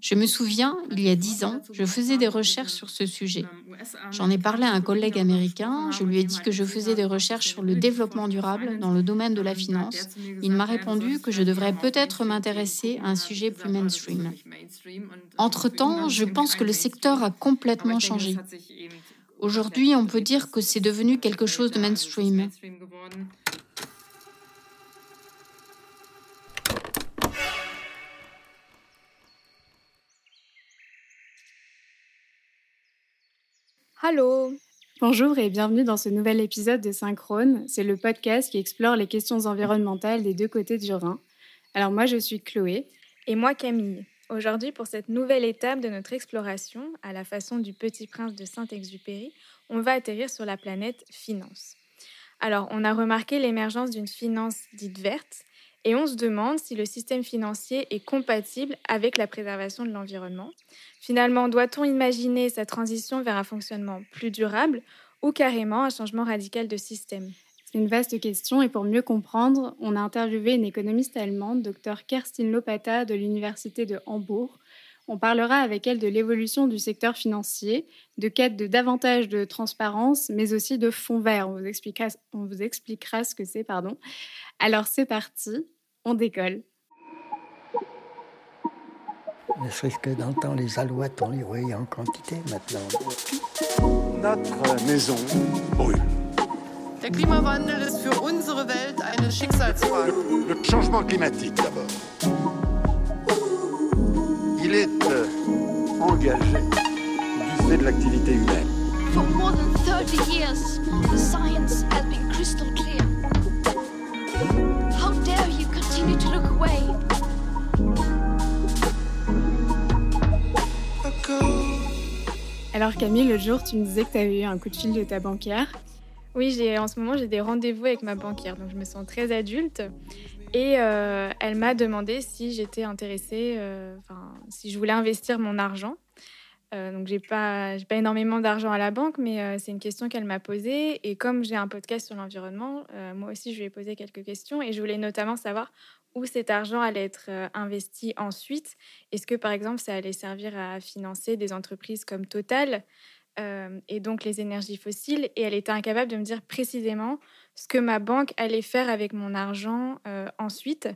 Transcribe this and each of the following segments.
Je me souviens, il y a dix ans, je faisais des recherches sur ce sujet. J'en ai parlé à un collègue américain, je lui ai dit que je faisais des recherches sur le développement durable dans le domaine de la finance. Il m'a répondu que je devrais peut-être m'intéresser à un sujet plus mainstream. Entre-temps, je pense que le secteur a complètement changé. Aujourd'hui, on peut dire que c'est devenu quelque chose de mainstream. Allô Bonjour et bienvenue dans ce nouvel épisode de Synchrone. C'est le podcast qui explore les questions environnementales des deux côtés du Rhin. Alors moi je suis Chloé. Et moi Camille. Aujourd'hui pour cette nouvelle étape de notre exploration, à la façon du Petit Prince de Saint-Exupéry, on va atterrir sur la planète finance. Alors on a remarqué l'émergence d'une finance dite verte et on se demande si le système financier est compatible avec la préservation de l'environnement. Finalement, doit-on imaginer sa transition vers un fonctionnement plus durable ou carrément un changement radical de système? C'est une vaste question et pour mieux comprendre, on a interviewé une économiste allemande, Dr Kerstin Lopata de l'Université de Hambourg. On parlera avec elle de l'évolution du secteur financier, de quête de davantage de transparence, mais aussi de fonds verts. On vous expliquera, on vous expliquera ce que c'est, pardon. Alors c'est parti, on décolle. Ne serait-ce que dans le temps, les alouettes, on les voyait en quantité maintenant. Notre maison brûle. Der Klimawandel ist für unsere Welt eine Schicksalsfrage. Le, le changement climatique d'abord. Il est euh, engagé du fait de l'activité humaine. For more than 30 years, the science has been crystal clear. Alors Camille, le jour, tu me disais que tu avais eu un coup de fil de ta banquière. Oui, en ce moment, j'ai des rendez-vous avec ma banquière, donc je me sens très adulte. Et euh, elle m'a demandé si j'étais intéressée, euh, si je voulais investir mon argent. Euh, donc, j'ai pas, pas énormément d'argent à la banque, mais euh, c'est une question qu'elle m'a posée. Et comme j'ai un podcast sur l'environnement, euh, moi aussi, je lui ai posé quelques questions. Et je voulais notamment savoir où cet argent allait être investi ensuite. Est-ce que, par exemple, ça allait servir à financer des entreprises comme Total et donc les énergies fossiles? Et elle était incapable de me dire précisément ce que ma banque allait faire avec mon argent ensuite.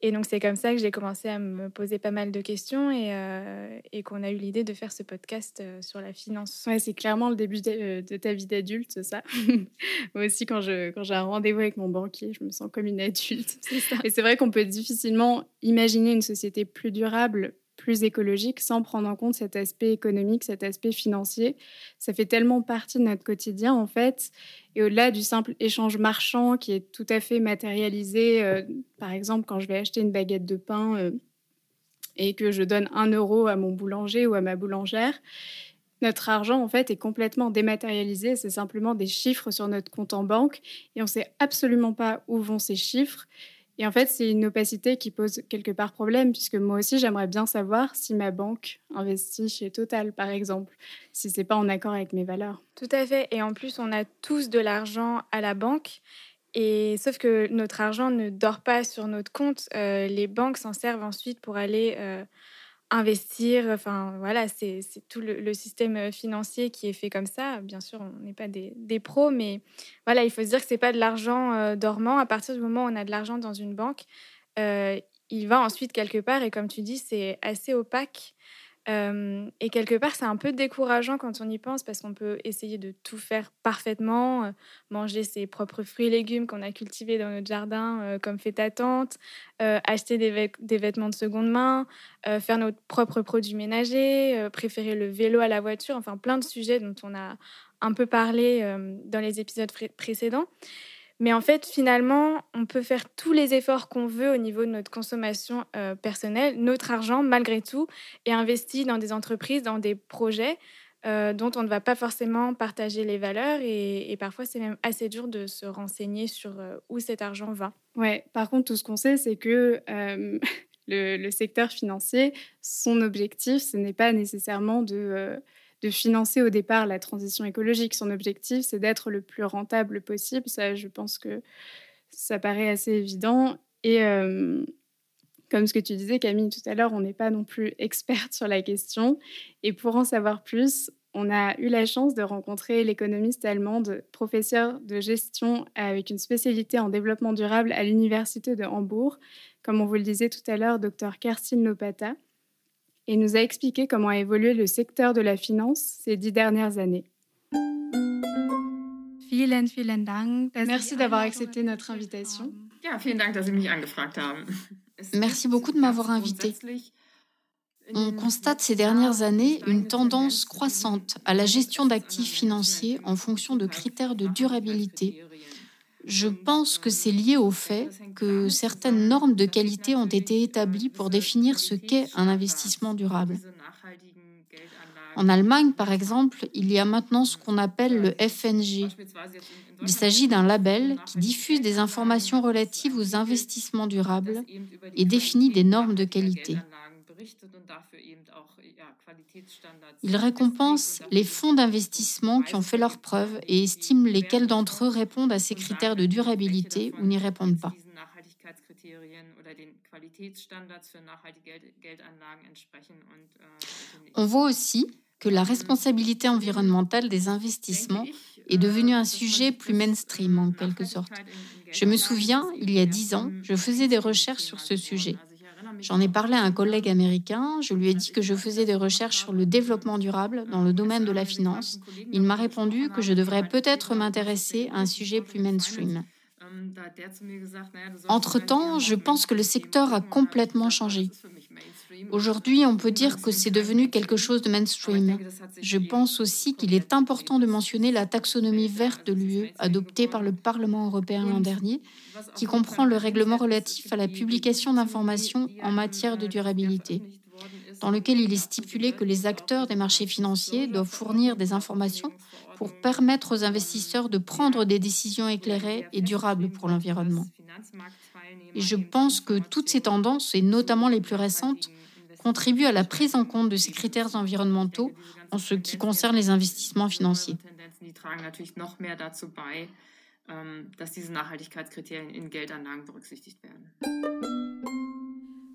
Et donc, c'est comme ça que j'ai commencé à me poser pas mal de questions et, euh, et qu'on a eu l'idée de faire ce podcast euh, sur la finance. Ouais, c'est clairement le début de, euh, de ta vie d'adulte, ça. Moi aussi, quand, je, quand j'ai un rendez-vous avec mon banquier, je me sens comme une adulte. C'est ça. Et c'est vrai qu'on peut difficilement imaginer une société plus durable, plus écologique, sans prendre en compte cet aspect économique, cet aspect financier. Ça fait tellement partie de notre quotidien, en fait. Et au-delà du simple échange marchand qui est tout à fait matérialisé, euh, par exemple, quand je vais acheter une baguette de pain euh, et que je donne un euro à mon boulanger ou à ma boulangère, notre argent, en fait, est complètement dématérialisé. C'est simplement des chiffres sur notre compte en banque et on ne sait absolument pas où vont ces chiffres. Et en fait, c'est une opacité qui pose quelque part problème, puisque moi aussi, j'aimerais bien savoir si ma banque investit chez Total, par exemple, si c'est pas en accord avec mes valeurs. Tout à fait. Et en plus, on a tous de l'argent à la banque. Et sauf que notre argent ne dort pas sur notre compte. Euh, les banques s'en servent ensuite pour aller euh, investir. Enfin, voilà, c'est tout le, le système euh, financier qui est fait comme ça. Bien sûr, on n'est pas des, des pros, mais voilà, il faut se dire que c'est pas de l'argent euh, dormant. À partir du moment où on a de l'argent dans une banque, euh, il va ensuite quelque part. Et comme tu dis, c'est assez opaque. Euh, et quelque part, c'est un peu décourageant quand on y pense parce qu'on peut essayer de tout faire parfaitement, euh, manger ses propres fruits et légumes qu'on a cultivés dans notre jardin, euh, comme fait ta tante, acheter des, vêt- des vêtements de seconde main, faire nos propres produits ménagers, préférer le vélo à la voiture, enfin plein de sujets dont on a un peu parlé dans les épisodes pré- précédents. Mais en fait, finalement, on peut faire tous les efforts qu'on veut au niveau de notre consommation euh, personnelle. Notre argent, malgré tout, est investi dans des entreprises, dans des projets euh, dont on ne va pas forcément partager les valeurs. Et, parfois, c'est même assez dur de se renseigner sur euh, où cet argent va. Ouais, par contre, tout ce qu'on sait, c'est que le, secteur financier, son objectif, ce n'est pas nécessairement de, de financer au départ la transition écologique. Son objectif, c'est d'être le plus rentable possible. Ça, je pense que Ça paraît assez évident. Et comme ce que tu disais, Camille, tout à l'heure, on n'est pas non plus experte sur la question. Et pour en savoir plus, on a eu la chance de rencontrer l'économiste allemande, professeure de gestion avec une spécialité en développement durable à l'Université de Hambourg, comme on vous le disait tout à l'heure, Dr Kerstin Lopata, et nous a expliqué comment a évolué le secteur de la finance ces dix dernières années. Merci d'avoir accepté notre invitation. Merci beaucoup de m'avoir invité. On constate ces dernières années une tendance croissante à la gestion d'actifs financiers en fonction de critères de durabilité. Je pense que c'est lié au fait que certaines normes de qualité ont été établies pour définir ce qu'est un investissement durable. En Allemagne, par exemple, il y a maintenant ce qu'on appelle le FNG. Il s'agit d'un label qui diffuse des informations relatives aux investissements durables et définit des normes de qualité. Il récompense les fonds d'investissement qui ont fait leurs preuves et estime lesquels d'entre eux répondent à ces critères de durabilité ou n'y répondent pas. On voit aussi que la responsabilité environnementale des investissements est devenue un sujet plus mainstream en quelque sorte. Je me souviens, il y a dix ans, je faisais des recherches sur ce sujet. J'en ai parlé à un collègue américain, je lui ai dit que je faisais des recherches sur le développement durable dans le domaine de la finance. Il m'a répondu que je devrais peut-être m'intéresser à un sujet plus mainstream. Entre-temps, je pense que le secteur a complètement changé. Aujourd'hui, on peut dire que c'est devenu quelque chose de mainstream. Je pense aussi qu'il est important de mentionner la taxonomie verte de l'UE adoptée par le Parlement européen l'an dernier, qui comprend le règlement relatif à la publication d'informations en matière de durabilité, dans lequel il est stipulé que les acteurs des marchés financiers doivent fournir des informations pour permettre aux investisseurs de prendre des décisions éclairées et durables pour l'environnement. Et je pense que toutes ces tendances, et notamment les plus récentes, contribuent à la prise en compte de ces critères environnementaux en ce qui concerne les investissements financiers.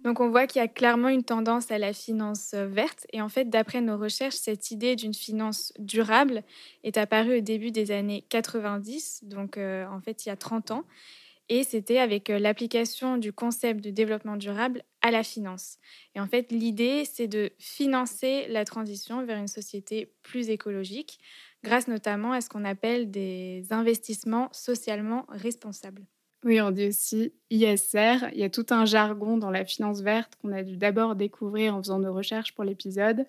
Donc on voit qu'il y a clairement une tendance à la finance euh, verte. Et en fait, d'après nos recherches, cette idée d'une finance durable est apparue au début des années 90, donc euh, en fait il y a 30 ans. Et c'était avec euh, l'application du concept de développement durable à la finance. Et en fait, l'idée, c'est de financer la transition vers une société plus écologique, grâce notamment à ce qu'on appelle des investissements socialement responsables. Oui, on dit aussi ISR. Il y a tout un jargon dans la finance verte qu'on a dû d'abord découvrir en faisant nos recherches pour l'épisode.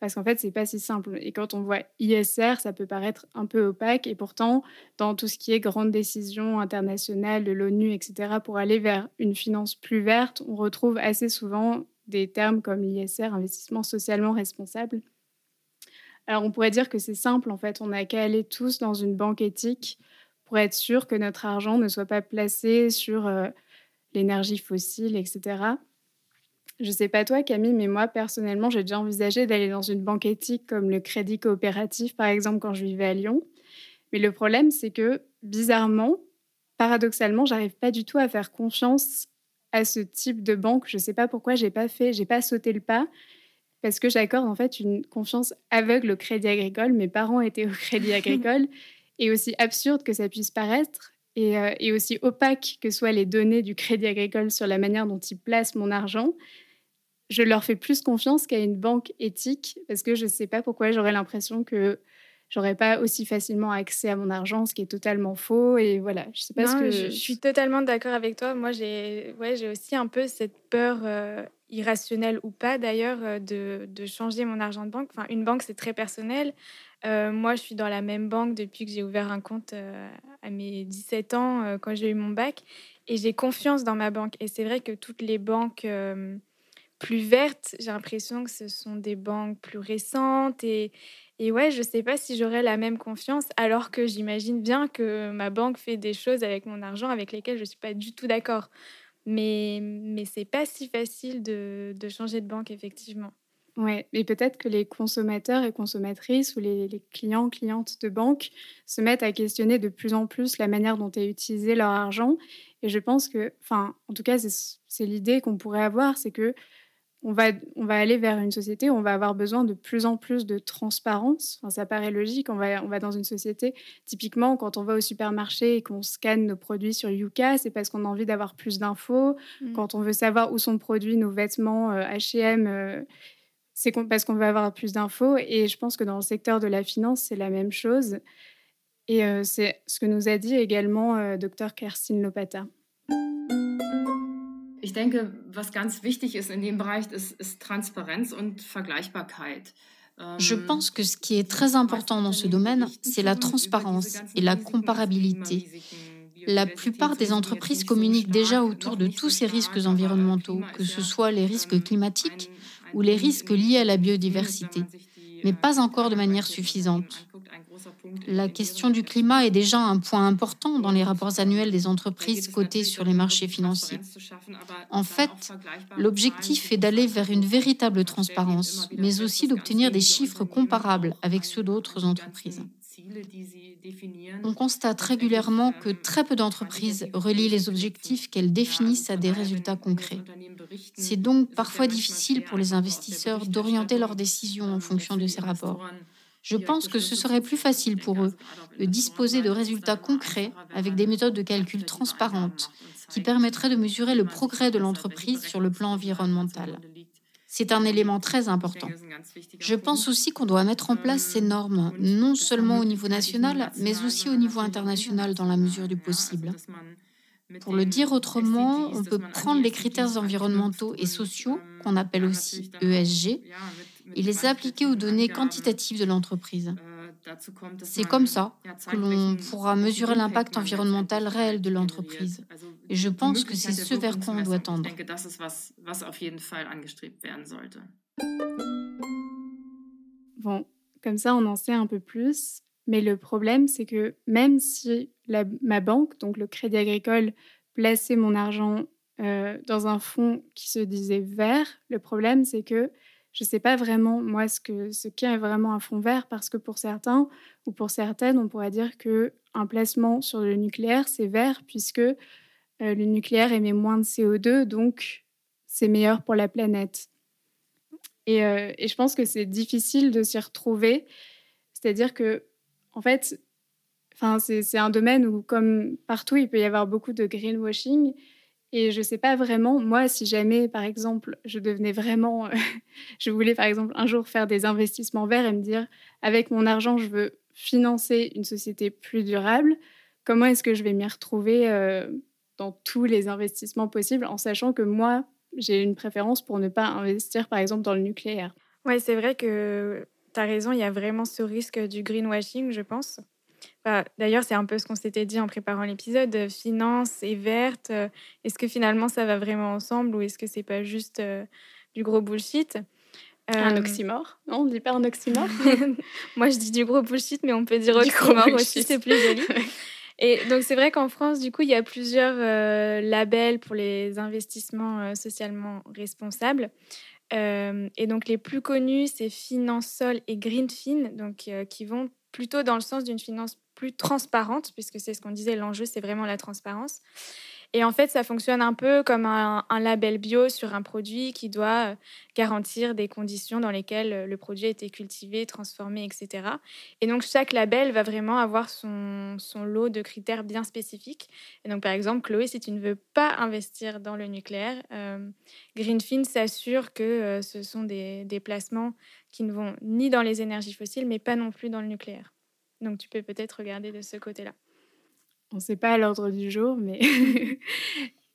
Parce qu'en fait, c'est pas si simple. Et quand on voit ISR, ça peut paraître un peu opaque. Et pourtant, dans tout ce qui est grandes décisions internationales de l'ONU, etc., pour aller vers une finance plus verte, on retrouve assez souvent des termes comme l'ISR, investissement socialement responsable. Alors, on pourrait dire que c'est simple. En fait, on n'a qu'à aller tous dans une banque éthique pour être sûr que notre argent ne soit pas placé sur euh, l'énergie fossile, etc. Je ne sais pas toi, Camille, mais moi, personnellement, j'ai déjà envisagé d'aller dans une banque éthique comme le Crédit Coopératif, par exemple, quand je vivais à Lyon. Mais le problème, c'est que, bizarrement, paradoxalement, j'arrive pas du tout à faire confiance à ce type de banque. Je ne sais pas pourquoi j'ai pas fait, j'ai pas sauté le pas, parce que j'accorde en fait une confiance aveugle au Crédit Agricole. Mes parents étaient au Crédit Agricole et aussi absurde que ça puisse paraître, euh, et, aussi opaque que soient les données du Crédit Agricole sur la manière dont ils placent mon argent, je leur fais plus confiance qu'à une banque éthique, parce que je ne sais pas pourquoi j'aurais l'impression que j'aurais pas aussi facilement accès à mon argent, ce qui est totalement faux. Et voilà, je sais pas ce que. Je, suis totalement d'accord avec toi. Moi, j'ai ouais, j'ai aussi un peu cette peur euh, irrationnelle ou pas d'ailleurs euh, de, de, changer mon argent de banque. Enfin, une banque, c'est très personnel. Euh, moi, je suis dans la même banque depuis que j'ai ouvert un compte euh, à mes 17 ans, euh, quand j'ai eu mon bac. Et j'ai confiance dans ma banque. Et c'est vrai que toutes les banques plus vertes, j'ai l'impression que ce sont des banques plus récentes. Et, ouais, je ne sais pas si j'aurais la même confiance, alors que j'imagine bien que ma banque fait des choses avec mon argent avec lesquelles je ne suis pas du tout d'accord. Mais, mais c'est pas si facile de changer de banque, effectivement. Oui, et peut-être que les consommateurs et consommatrices ou les, les, clients, clientes de banque se mettent à questionner de plus en plus la manière dont est utilisé leur argent. Et je pense que, enfin, en tout cas, c'est l'idée qu'on pourrait avoir, c'est que on va, on va aller vers une société où on va avoir besoin de plus en plus de transparence. Enfin, ça paraît logique. On va, on va dans une société, typiquement, quand on va au supermarché et qu'on scanne nos produits sur Yuka, c'est parce qu'on a envie d'avoir plus d'infos. Mmh. Quand on veut savoir où sont produits nos vêtements HM, euh, c'est parce qu'on veut avoir plus d'infos. Et je pense que dans le secteur de la finance, c'est la même chose. Et euh, c'est ce que nous a dit également euh, Dr Kerstin Lopata. Ich denke, was ganz wichtig ist in dem Bereich, ist, ist Transparenz und Vergleichbarkeit. Je pense que ce qui est très important dans ce domaine, c'est la transparence et la comparabilité. La plupart des entreprises communiquent déjà autour de tous ces risques environnementaux, que ce soit les risques climatiques ou les risques liés à la biodiversité, mais pas encore de manière suffisante. La question du climat est déjà un point important dans les rapports annuels des entreprises cotées sur les marchés financiers. En fait, l'objectif est d'aller vers une véritable transparence, mais aussi d'obtenir des chiffres comparables avec ceux d'autres entreprises. On constate régulièrement que très peu d'entreprises relient les objectifs qu'elles définissent à des résultats concrets. C'est donc parfois difficile pour les investisseurs d'orienter leurs décisions en fonction de ces rapports. Je pense que ce serait plus facile pour eux de disposer de résultats concrets avec des méthodes de calcul transparentes qui permettraient de mesurer le progrès de l'entreprise sur le plan environnemental. C'est un élément très important. Je pense aussi qu'on doit mettre en place ces normes, non seulement au niveau national, mais aussi au niveau international dans la mesure du possible. Pour le dire autrement, on peut prendre les critères environnementaux et sociaux, qu'on appelle aussi ESG, et les appliquer aux données quantitatives de l'entreprise. C'est comme ça que l'on pourra mesurer l'impact environnemental réel de l'entreprise. Et je pense que c'est ce vers quoi on doit tendre. Bon, comme ça, on en sait un peu plus. Mais le problème, c'est que même si ma banque, donc le Crédit Agricole, plaçait mon argent euh, dans un fonds qui se disait vert, le problème, c'est que je ne sais pas vraiment, moi, ce qu'est vraiment un fonds vert, parce que pour certains ou pour certaines, on pourrait dire qu'un placement sur le nucléaire, c'est vert, puisque euh, le nucléaire émet moins de CO2, donc c'est meilleur pour la planète. Et, euh, et je pense que c'est difficile de s'y retrouver. C'est-à-dire que, en fait, c'est un domaine où, comme partout, il peut y avoir beaucoup de greenwashing. Et je ne sais pas vraiment, moi, si jamais, par exemple, je devenais vraiment, euh, je voulais, par exemple, un jour faire des investissements verts et me dire, avec mon argent, je veux financer une société plus durable, comment est-ce que je vais m'y retrouver euh, dans tous les investissements possibles, en sachant que moi, j'ai une préférence pour ne pas investir, par exemple, dans le nucléaire? Oui, c'est vrai que tu as raison, il y a vraiment ce risque du greenwashing, je pense. Bah, d'ailleurs, c'est un peu ce qu'on s'était dit en préparant l'épisode. Euh, finance et verte, euh, est-ce que finalement ça va vraiment ensemble ou est-ce que c'est pas juste euh, du gros bullshit? Un oxymore Non, on dit pas un oxymore? Moi, je dis du gros bullshit, mais on peut dire oxymore aussi, c'est plus joli. Et donc, c'est vrai qu'en France, du coup, il y a plusieurs labels pour les investissements socialement responsables. et donc, les plus connus, c'est Finansol et Greenfin, donc, qui vont plutôt dans le sens d'une finance plus transparente, puisque c'est ce qu'on disait, l'enjeu, c'est vraiment la transparence. Et en fait, ça fonctionne un peu comme un, label bio sur un produit qui doit euh, garantir des conditions dans lesquelles euh, le produit a été cultivé, transformé, etc. Et donc, chaque label va vraiment avoir son, lot de critères bien spécifiques. Et donc, par exemple, Chloé, si tu ne veux pas investir dans le nucléaire, euh, Greenfin s'assure que ce sont des, des placements qui ne vont ni dans les énergies fossiles, mais pas non plus dans le nucléaire. Donc tu peux peut-être regarder de ce côté-là. On ne sait pas à l'ordre du jour, mais...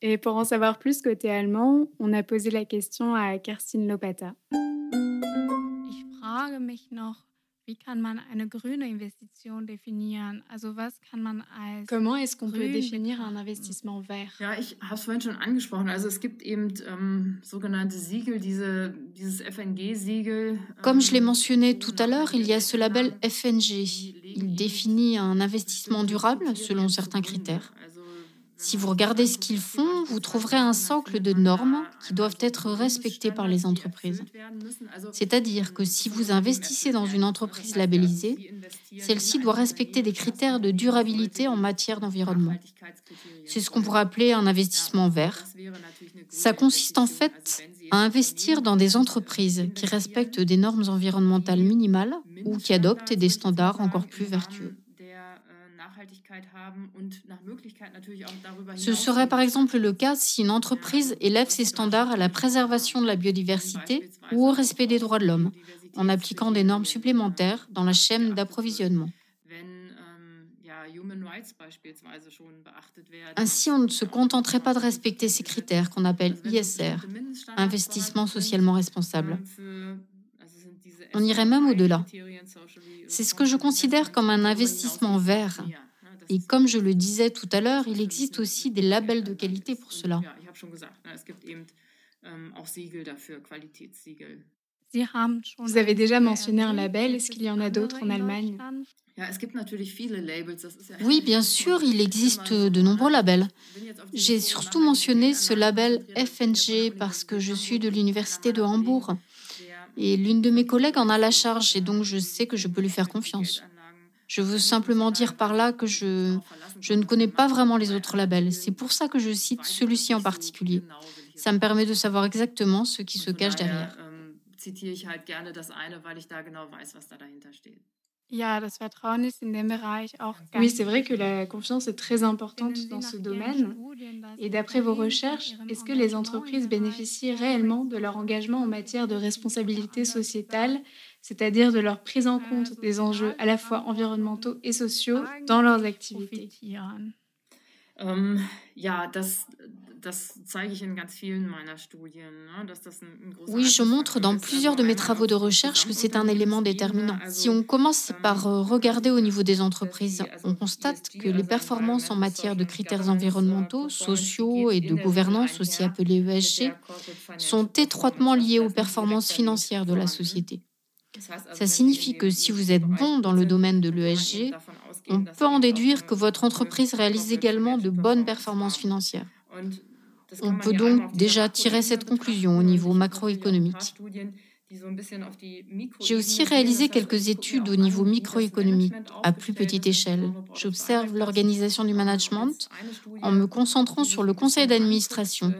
Et pour en savoir plus côté allemand, on a posé la question à Kerstin Lopata. Ich frage mich noch, Wie kann man eine grüne Investition definieren? Also was kann man als Comment est-ce qu'on peut définir un investissement vert? Ja, ich habe es vorhin schon angesprochen. Also es gibt eben ähm, sogenannte Siegel, diese, dieses FNG-Siegel. Comme je l'ai ähm, mentionné tout à l'heure, il y a ce label FNG. Il définit un investissement durable selon certains critères. Si vous regardez ce qu'ils font, vous trouverez un socle de normes qui doivent être respectées par les entreprises. C'est-à-dire que si vous investissez dans une entreprise labellisée, celle-ci doit respecter des critères de durabilité en matière d'environnement. C'est ce qu'on pourrait appeler un investissement vert. Ça consiste en fait à investir dans des entreprises qui respectent des normes environnementales minimales ou qui adoptent des standards encore plus vertueux. Ce serait par exemple le cas si une entreprise élève ses standards à la préservation de la biodiversité ou au respect des droits de l'homme, en appliquant des normes supplémentaires dans la chaîne d'approvisionnement. Ainsi, on ne se contenterait pas de respecter ces critères qu'on appelle ISR, investissement socialement responsable. On irait même au-delà. C'est ce que je considère comme un investissement vert. Et comme je le disais tout à l'heure, il existe aussi des labels de qualité pour cela. Vous avez déjà mentionné un label, est-ce qu'il y en a d'autres en Allemagne? Oui, bien sûr, il existe de nombreux labels. J'ai surtout mentionné ce label FNG parce que je suis de l'université de Hambourg. Et l'une de mes collègues en a la charge et donc je sais que je peux lui faire confiance. Je veux simplement dire par là que je, je ne connais pas vraiment les autres labels. C'est pour ça que je cite celui-ci en particulier. Ça me permet de savoir exactement ce qui se cache derrière. Oui, c'est vrai que la confiance est très importante dans ce domaine. Et d'après vos recherches, est-ce que les entreprises bénéficient réellement de leur engagement en matière de responsabilité sociétale, c'est-à-dire de leur prise en compte des enjeux à la fois environnementaux et sociaux dans leurs activités? Oui, je montre dans plusieurs de mes travaux de recherche que c'est un élément déterminant. Si on commence par euh, regarder au niveau des entreprises, on constate que les performances en matière de critères environnementaux, sociaux et de gouvernance, aussi appelés ESG, sont étroitement liées aux performances financières de la société. Ça signifie que si vous êtes bon dans le domaine de l'ESG, on peut en déduire que votre entreprise réalise également de bonnes performances financières. On peut donc déjà tirer cette conclusion au niveau macroéconomique. J'ai aussi réalisé quelques études au niveau microéconomique à plus petite échelle. J'observe l'organisation du management en me concentrant sur le conseil d'administration.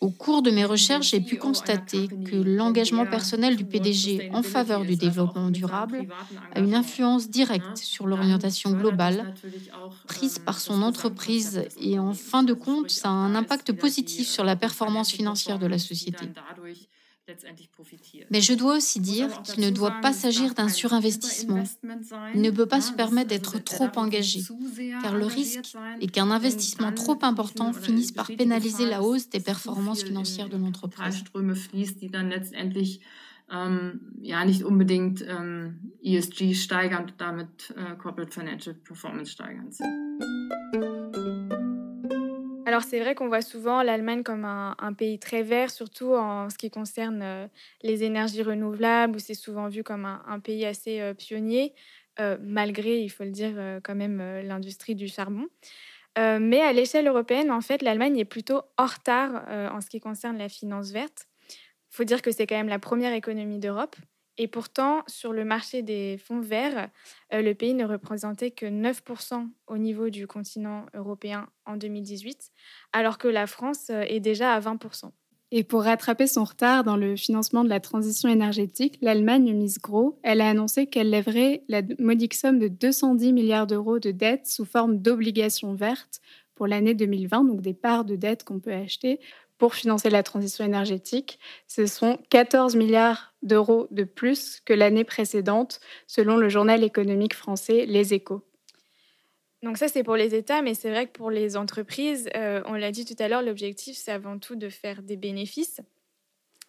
Au cours de mes recherches, j'ai pu constater que l'engagement personnel du PDG en faveur du développement durable a une influence directe sur l'orientation globale prise par son entreprise et en fin de compte, ça a un impact positif sur la performance financière de la société. Mais je dois aussi dire qu'il ne doit pas s'agir d'un surinvestissement. Il ne peut pas se permettre d'être trop engagé, car le risque est qu'un investissement trop important finisse par pénaliser la hausse des performances financières de l'entreprise. ESG Alors c'est vrai qu'on voit souvent l'Allemagne comme un, pays très vert, surtout en ce qui concerne euh, les énergies renouvelables, où c'est souvent vu comme un, pays assez euh, pionnier, euh, malgré, il faut le dire, quand même l'industrie du charbon. mais à l'échelle européenne, en fait, l'Allemagne est plutôt en retard en ce qui concerne la finance verte. Il faut dire que c'est quand même la première économie d'Europe. Et pourtant, sur le marché des fonds verts, euh, le pays ne représentait que 9% au niveau du continent européen en 2018, alors que la France euh, est déjà à 20%. Et pour rattraper son retard dans le financement de la transition énergétique, l'Allemagne mise gros. Elle a annoncé qu'elle lèverait la modique somme de 210 milliards d'euros de dettes sous forme d'obligations vertes pour l'année 2020, donc des parts de dettes qu'on peut acheter pour financer la transition énergétique. Ce sont 14 milliards d'euros de plus que l'année précédente, selon le journal économique français Les Échos. Donc ça, c'est pour les États, mais c'est vrai que pour les entreprises, euh, on l'a dit tout à l'heure, l'objectif, c'est avant tout de faire des bénéfices.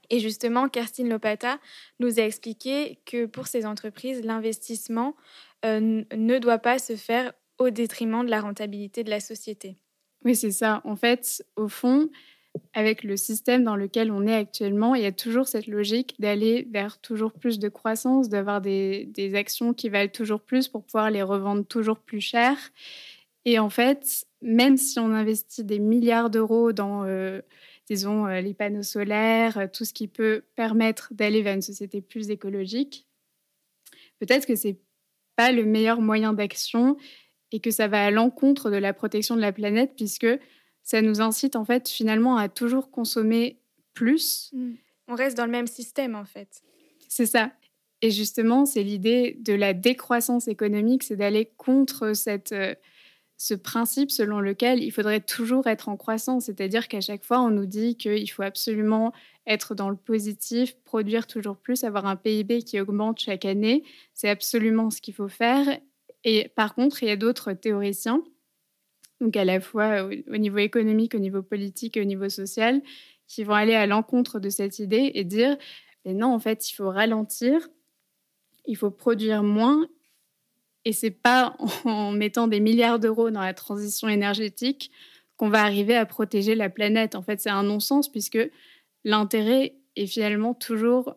Et justement, Kerstin Lopata nous a expliqué que pour ces entreprises, l'investissement euh, ne doit pas se faire au détriment de la rentabilité de la société. Oui, c'est ça. En fait, au fond, avec le système dans lequel on est actuellement, il y a toujours cette logique d'aller vers toujours plus de croissance, d'avoir des, actions qui valent toujours plus pour pouvoir les revendre toujours plus cher. Et en fait, même si on investit des milliards d'euros dans, euh, disons, euh, les panneaux solaires, euh, tout ce qui peut permettre d'aller vers une société plus écologique, peut-être que c'est pas le meilleur moyen d'action et que ça va à l'encontre de la protection de la planète puisque ça nous incite en fait finalement à toujours consommer plus. Mmh. On reste dans le même système en fait. C'est ça. Et justement, c'est l'idée de la décroissance économique, c'est d'aller contre cette, euh, ce principe selon lequel il faudrait toujours être en croissance. C'est-à-dire qu'à chaque fois, on nous dit qu'il faut absolument être dans le positif, produire toujours plus, avoir un PIB qui augmente chaque année. C'est absolument ce qu'il faut faire. Et par contre, il y a d'autres théoriciens, donc à la fois au, niveau économique, au niveau politique et au niveau social, qui vont aller à l'encontre de cette idée et dire, mais non, en fait, il faut ralentir, il faut produire moins, et c'est pas en mettant des milliards d'euros dans la transition énergétique qu'on va arriver à protéger la planète. En fait, c'est un non-sens puisque l'intérêt est finalement toujours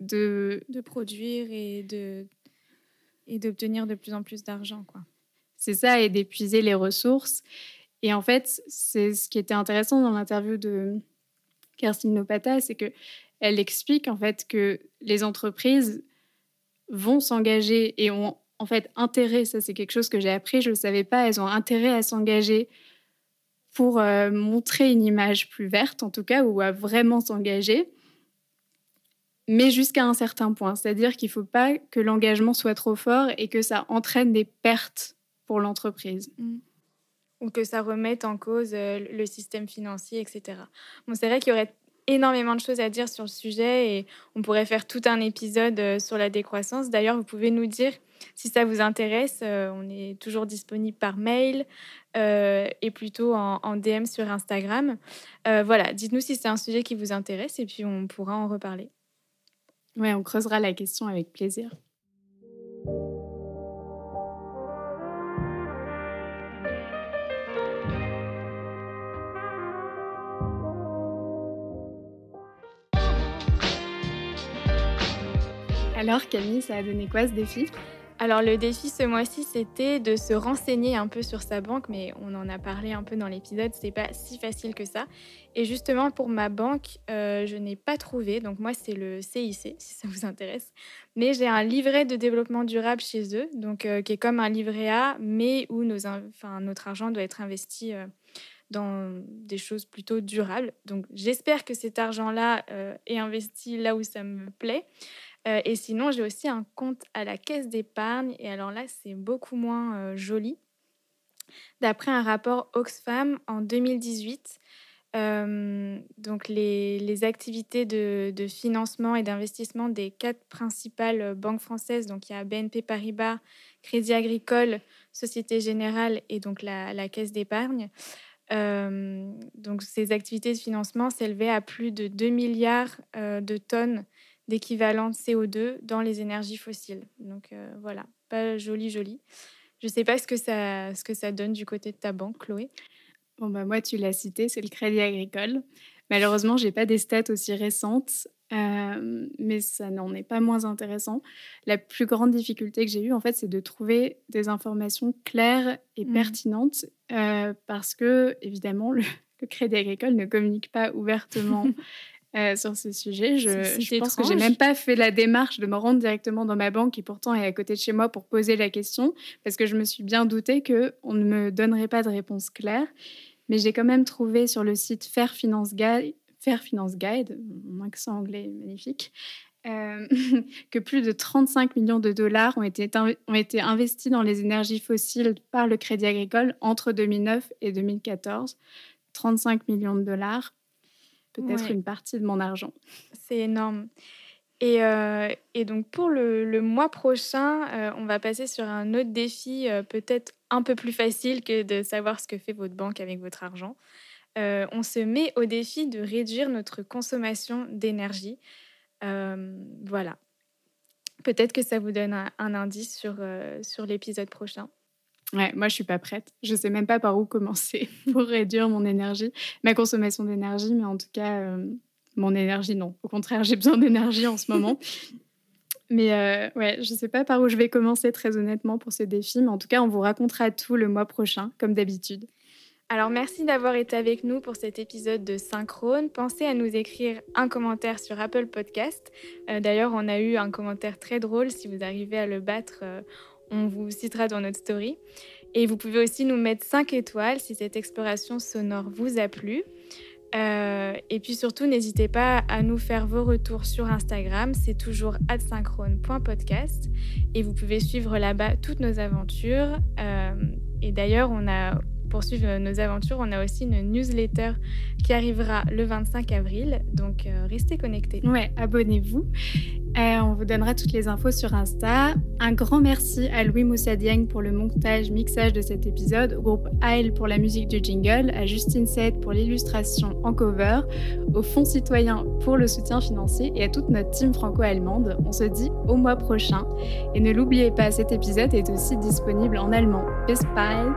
de... De produire et de et d'obtenir de plus en plus d'argent. C'est ça, et d'épuiser les ressources. Et en fait, c'est ce qui était intéressant dans l'interview de Kerstin Nopata, c'est que elle explique en fait que les entreprises vont s'engager et ont en fait intérêt, ça c'est quelque chose que j'ai appris, je ne le savais pas, elles ont intérêt à s'engager pour euh, montrer une image plus verte en tout cas, ou à vraiment s'engager mais jusqu'à un certain point. C'est-à-dire qu'il ne faut pas que l'engagement soit trop fort et que ça entraîne des pertes pour l'entreprise. Mm. Ou que ça remette en cause euh, le système financier, etc. Bon, c'est vrai qu'il y aurait énormément de choses à dire sur le sujet et on pourrait faire tout un épisode euh, sur la décroissance. D'ailleurs, vous pouvez nous dire si ça vous intéresse. Euh, on est toujours disponible par mail et plutôt en, en, DM sur Instagram. voilà, dites-nous si c'est un sujet qui vous intéresse et puis on pourra en reparler. Oui, on creusera la question avec plaisir. Alors Camille, ça a donné quoi ce défi? Alors le défi ce mois-ci, c'était de se renseigner un peu sur sa banque, mais on en a parlé un peu dans l'épisode, c'est pas si facile que ça. Et justement pour ma banque, euh, je n'ai pas trouvé, donc moi c'est le CIC si ça vous intéresse, mais j'ai un livret de développement durable chez eux, donc euh, qui est comme un livret A, mais où notre argent doit être investi. Euh, dans des choses plutôt durables. Donc j'espère que cet argent-là est investi là où ça me plaît. Euh, et sinon, j'ai aussi un compte à la caisse d'épargne. Et alors là, c'est beaucoup moins euh, joli. D'après un rapport Oxfam en 2018, euh, donc les, activités de, financement et d'investissement des quatre principales banques françaises, donc il y a BNP Paribas, Crédit Agricole, Société Générale et donc la, la caisse d'épargne. donc ces activités de financement s'élevaient à plus de 2 milliards de tonnes d'équivalent CO2 dans les énergies fossiles. Donc euh, voilà, pas joli, joli. Je ne sais pas ce que, ça, ce que ça donne du côté de ta banque, Chloé. Bon, bah, moi, tu l'as cité, c'est le Crédit Agricole. Malheureusement, je n'ai pas des stats aussi récentes, euh, mais ça n'en est pas moins intéressant. La plus grande difficulté que j'ai eue, en fait, c'est de trouver des informations claires et mmh. pertinentes, euh, parce que, évidemment, le, le Crédit Agricole ne communique pas ouvertement Euh, sur ce sujet. Je, pense que j'ai même pas fait la démarche de me rendre directement dans ma banque qui pourtant est à côté de chez moi pour poser la question parce que je me suis bien douté que on ne me donnerait pas de réponse claire. Mais j'ai quand même trouvé sur le site Fair Finance Guide, Fair Finance Guide, mon accent anglais est magnifique, euh, que plus de 35 millions de dollars ont été, ont été investis dans les énergies fossiles par le Crédit Agricole entre 2009 et 2014. 35 millions de dollars peut-être une partie de mon argent. C'est énorme. Et, euh, et, donc pour le, le mois prochain, euh, on va passer sur un autre défi euh, peut-être un peu plus facile que de savoir ce que fait votre banque avec votre argent. on se met au défi de réduire notre consommation d'énergie. voilà. Peut-être que ça vous donne un, un indice sur, sur l'épisode prochain. Ouais, moi je suis pas prête. Je sais même pas par où commencer pour réduire mon énergie, ma consommation d'énergie, mais en tout cas euh, mon énergie non. Au contraire, j'ai besoin d'énergie en ce moment. Mais euh, ouais, je ne sais pas par où je vais commencer très honnêtement pour ce défi, mais en tout cas, on vous racontera tout le mois prochain, comme d'habitude. Alors merci d'avoir été avec nous pour cet épisode de Synchrone. Pensez à nous écrire un commentaire sur Apple Podcast. Euh, d'ailleurs, on a eu un commentaire très drôle. Si vous arrivez à le battre, euh, on vous citera dans notre story. Et vous pouvez aussi nous mettre 5 étoiles si cette exploration sonore vous a plu. Euh, et puis surtout, n'hésitez pas à nous faire vos retours sur Instagram. C'est toujours adsynchrone.podcast. Et vous pouvez suivre là-bas toutes nos aventures. et d'ailleurs, on a pour suivre nos aventures, on a aussi une newsletter qui arrivera le 25 avril. Donc, euh, restez connectés. Ouais, abonnez-vous. Euh, on vous donnera toutes les infos sur Insta. Un grand merci à Louis Moussadieng pour le montage, mixage de cet épisode, au groupe AL pour la musique du jingle, à Justine Seth pour l'illustration en cover, au Fonds citoyen pour le soutien financier et à toute notre team franco-allemande. On se dit au mois prochain. Et ne l'oubliez pas, cet épisode est aussi disponible en allemand. Bis bald!